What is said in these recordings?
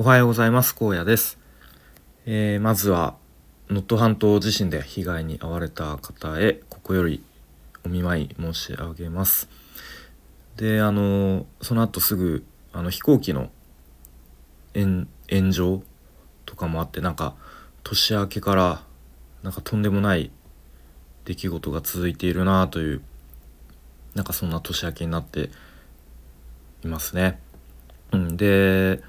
おはようございます。高野です、えー、まずは能登半島地震で被害に遭われた方へここよりお見舞い申し上げます。であのその後すぐあの飛行機の炎上とかもあってなんか年明けからなんかとんでもない出来事が続いているなというなんかそんな年明けになっていますね。うん、で、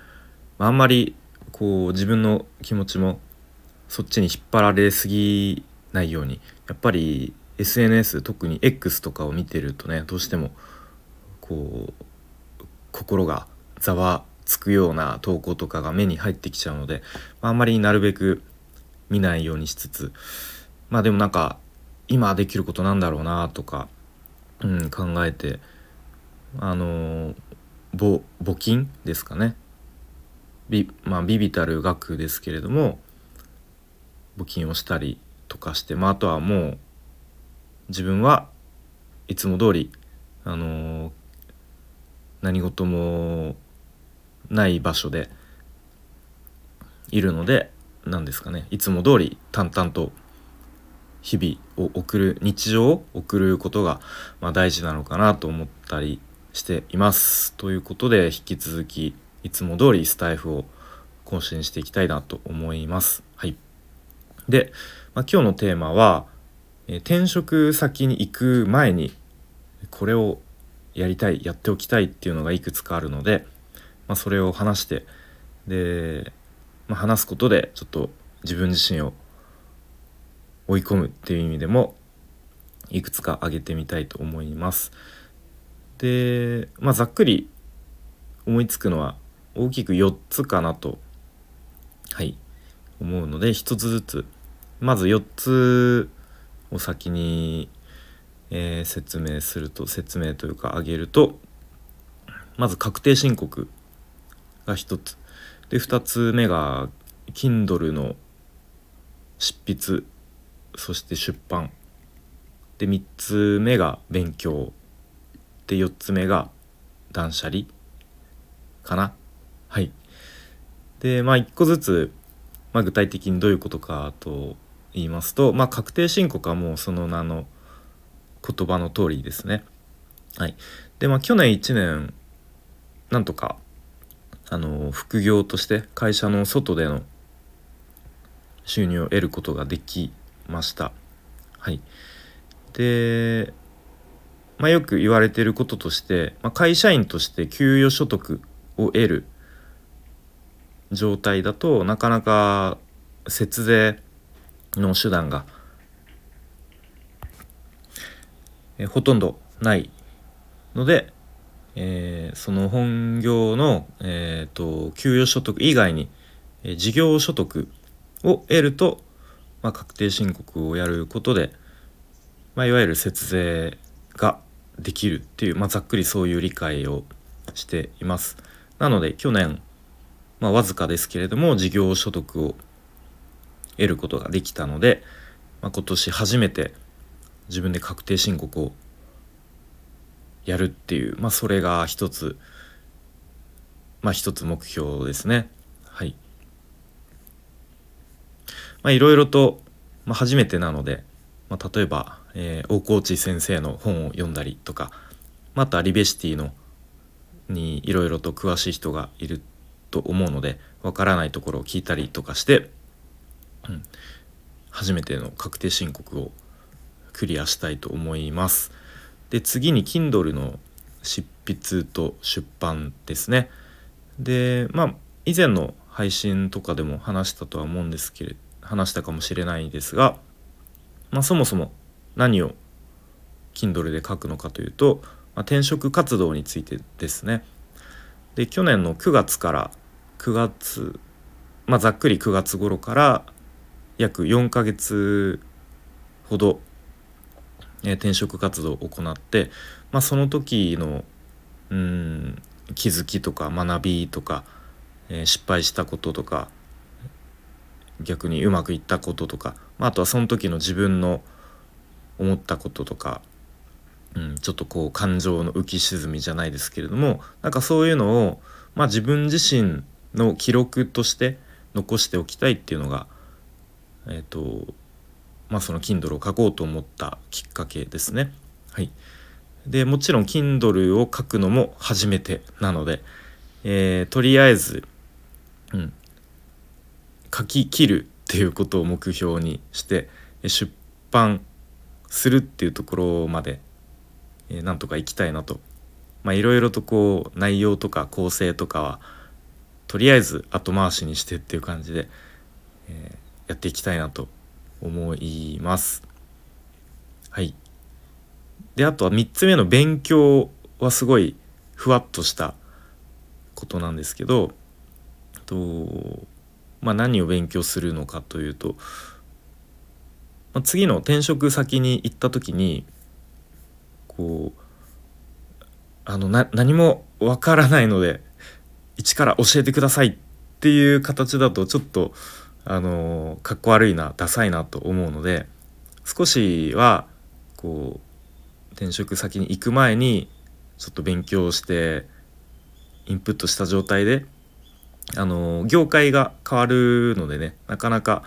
あんまりこう自分の気持ちもそっちに引っ張られすぎないようにやっぱり SNS 特に X とかを見てるとねどうしてもこう心がざわつくような投稿とかが目に入ってきちゃうので、まあ、んまりなるべく見ないようにしつつまあでもなんか今できることなんだろうなとか、うん、考えてあの募金ですかね。ビ,、まあ、ビビたる額ですけれども募金をしたりとかして、まあ、あとはもう自分はいつも通りあの何事もない場所でいるので何ですかねいつも通り淡々と日々を送る日常を送ることが、まあ、大事なのかなと思ったりしています。ということで引き続きいつも通りスタイフを更新していきたいなと思います。はい、で、まあ、今日のテーマは、え、転職先に行く前にこれをやりたいやっておきたいっていうのがいくつかあるので、まあ、それを話してで、まあ、話すことでちょっと自分自身を追い込むっていう意味でもいくつか挙げてみたいと思います。で、まあ、ざっくり思いつくのは大きく4つかなと、はい、思うので1つずつ。まず4つを先に、えー、説明すると説明というか挙げるとまず確定申告が1つ。で2つ目が Kindle の執筆。そして出版。で3つ目が勉強。で4つ目が断捨離かな。はい。でまあ1個ずつ、まあ、具体的にどういうことかと言いますとまあ確定申告はもうその名の言葉の通りですね。はい。でまあ去年1年なんとかあの副業として会社の外での収入を得ることができました。はい、で、まあ、よく言われていることとして、まあ、会社員として給与所得を得る状態だとなかなか節税の手段がえほとんどないので、えー、その本業の、えーと、給与所得以外に、え、事業所得を得るとまあ、確定申告をやることで、まあ、いわゆる節税ができるっていう、まあ、ざっくりそういう理解をしています。なので去年、まあ、わずかですけれども事業所得を得ることができたので、まあ、今年初めて自分で確定申告をやるっていう、まあ、それが一つまあ一つ目標ですね。はい。まあいろいろと、まあ、初めてなので、まあ、例えば、えー、大河内先生の本を読んだりとかまたリベシティのにいろいろと詳しい人がいると思うのでわからないところを聞いたりとかして、うん、初めての確定申告をクリアしたいと思います。で次に Kindle の執筆と出版ですね。でまあ以前の配信とかでも話したとは思うんですけれ話したかもしれないですが、まあ、そもそも何を Kindle で書くのかというと、まあ、転職活動についてですね。で去年の9月から9月まあざっくり9月頃から約4ヶ月ほど、えー、転職活動を行って、まあ、その時のうん気づきとか学びとか、えー、失敗したこととか逆にうまくいったこととか、まあ、あとはその時の自分の思ったこととか、うん、ちょっとこう感情の浮き沈みじゃないですけれどもなんかそういうのを、まあ、自分自身の記録として残しておきたいっていうのがえっ、とまあその Kindle を書こうと思ったきっかけですね。はい、でもちろん Kindle を書くのも初めてなので、えー、とりあえず、うん、書き切るっていうことを目標にして出版するっていうところまで、えー、なんとか行きたいなとまあいろいろとこう内容とか構成とかはとりあえず後回しにしてっていう感じで、えー、やっていきたいなと思います。はい。であとは3つ目の勉強はすごいふわっとしたことなんですけどと、まあ、何を勉強するのかというと、まあ、次の転職先に行った時にこうあのな何もわからないので一から教えてくださいっていう形だとちょっとあのかっこ悪いなダサいなと思うので少しはこう転職先に行く前にちょっと勉強してインプットした状態であの業界が変わるのでねなかなか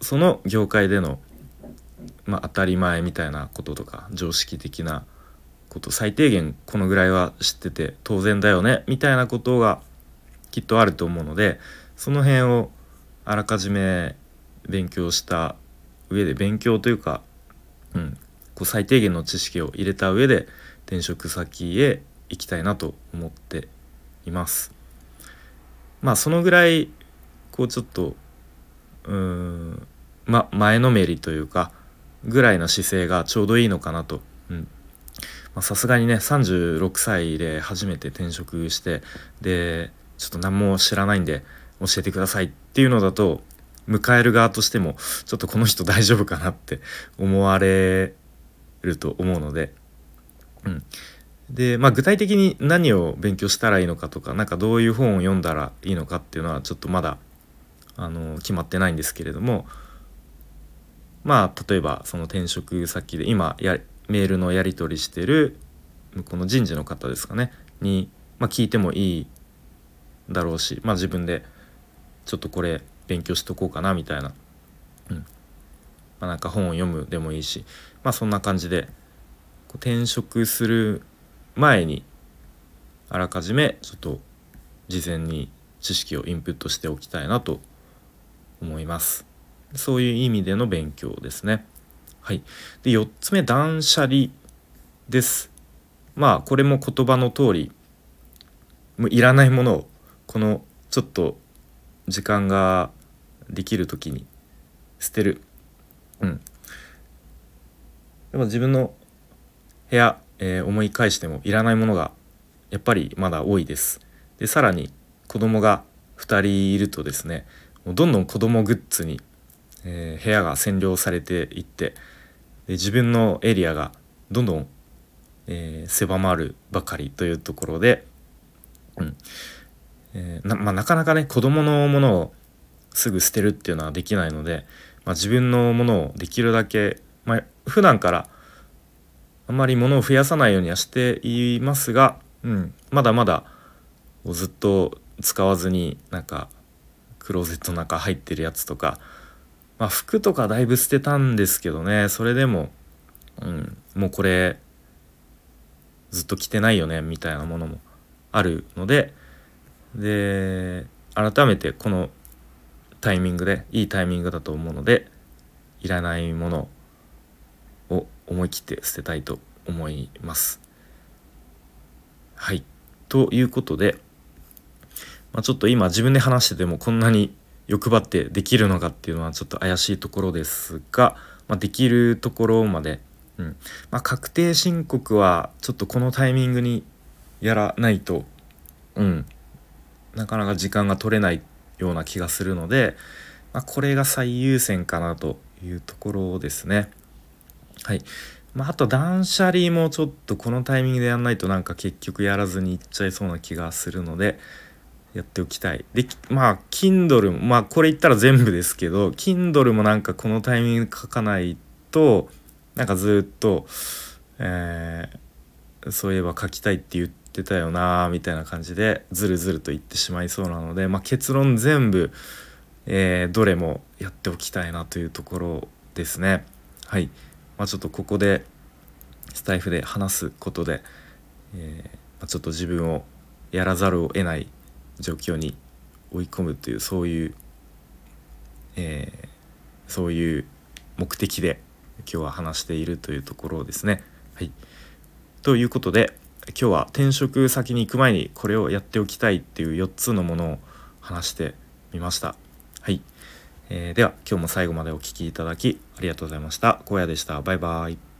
その業界での、まあ、当たり前みたいなこととか常識的なこと最低限このぐらいは知ってて当然だよねみたいなことがきっとあると思うのでその辺をあらかじめ勉強した上で勉強というか、うん、こう最低限の知識を入れた上で転職先へ行きたいなと思っています。まあそのぐらいこうちょっとうーんま前のめりというかぐらいの姿勢がちょうどいいのかなと、さすがにね36歳で初めて転職してでちょっと何も知らないんで教えてくださいっていうのだと迎える側としてもちょっとこの人大丈夫かなって思われると思うので、うん、でまあ具体的に何を勉強したらいいのかとか何かどういう本を読んだらいいのかっていうのはちょっとまだあの決まってないんですけれどもまあ例えばその転職先で今やメールのやり取りしてるこの人事の方ですかねに、まあ、聞いてもいいだろうし、まあ、自分でちょっとこれ勉強しとこうかなみたいな、うんまあ、なんか本を読むでもいいし、まあ、そんな感じで転職する前にあらかじめちょっと事前に知識をインプットしておきたいなと思います。そういう意味での勉強ですね。はい、で4つ目断捨離です。まあこれも言葉の通りもういらないものをこのちょっと時間ができる時に捨てる。うん。でも自分の部屋、えー、思い返してもいらないものがやっぱりまだ多いです。でさらに子供が2人いるとですねもうどんどん子供グッズに、えー、部屋が占領されていってで自分のエリアがどんどん、えー、狭まるばかりというところで、うん。えー、なまあ、なかなかね子供のものをすぐ捨てるっていうのはできないので、まあ、自分のものをできるだけ、まあ、普段からあんまり物を増やさないようにはしていますが、うん、まだまだずっと使わずになんかクローゼットの中入ってるやつとかまあ、服とかだいぶ捨てたんですけどね。それでも、うん、もうこれずっと着てないよねみたいなものもあるので。で改めてこのタイミングでいいタイミングだと思うのでいらないものを思い切って捨てたいと思います。はい。ということで、まあ、ちょっと今自分で話しててもこんなに欲張ってできるのかっていうのはちょっと怪しいところですが、まあ、できるところまで、うん。まあ、確定申告はちょっとこのタイミングにやらないと、うん、なかなか時間が取れないような気がするので、まあ、これが最優先かなというところですね。はい。まあ、あと断捨離もちょっとこのタイミングでやんないとなんか結局やらずにいっちゃいそうな気がするので、やっておきたい。で、まあ、Kindle、まあ、これ言ったら全部ですけど、Kindle もなんかこのタイミング書かないと、なんかずっと、えー、そういえば書きたいって言ってたよなみたいな感じでずるずると言ってしまいそうなので、まあ、結論全部、えー、どれもやっておきたいなというところですね。はい、まあ、ちょっとここでスタイフで話すことで、えー、まあ、ちょっと自分をやらざるを得ない状況に追い込むというそういう、えー、そういう目的で今日は話しているというところですね。はい、ということで今日は転職先に行く前にこれをやっておきたいっていう4つのものを話してみました。はい、えー、では今日も最後までお聴きいただきありがとうございました。荒野でした。バイバイ。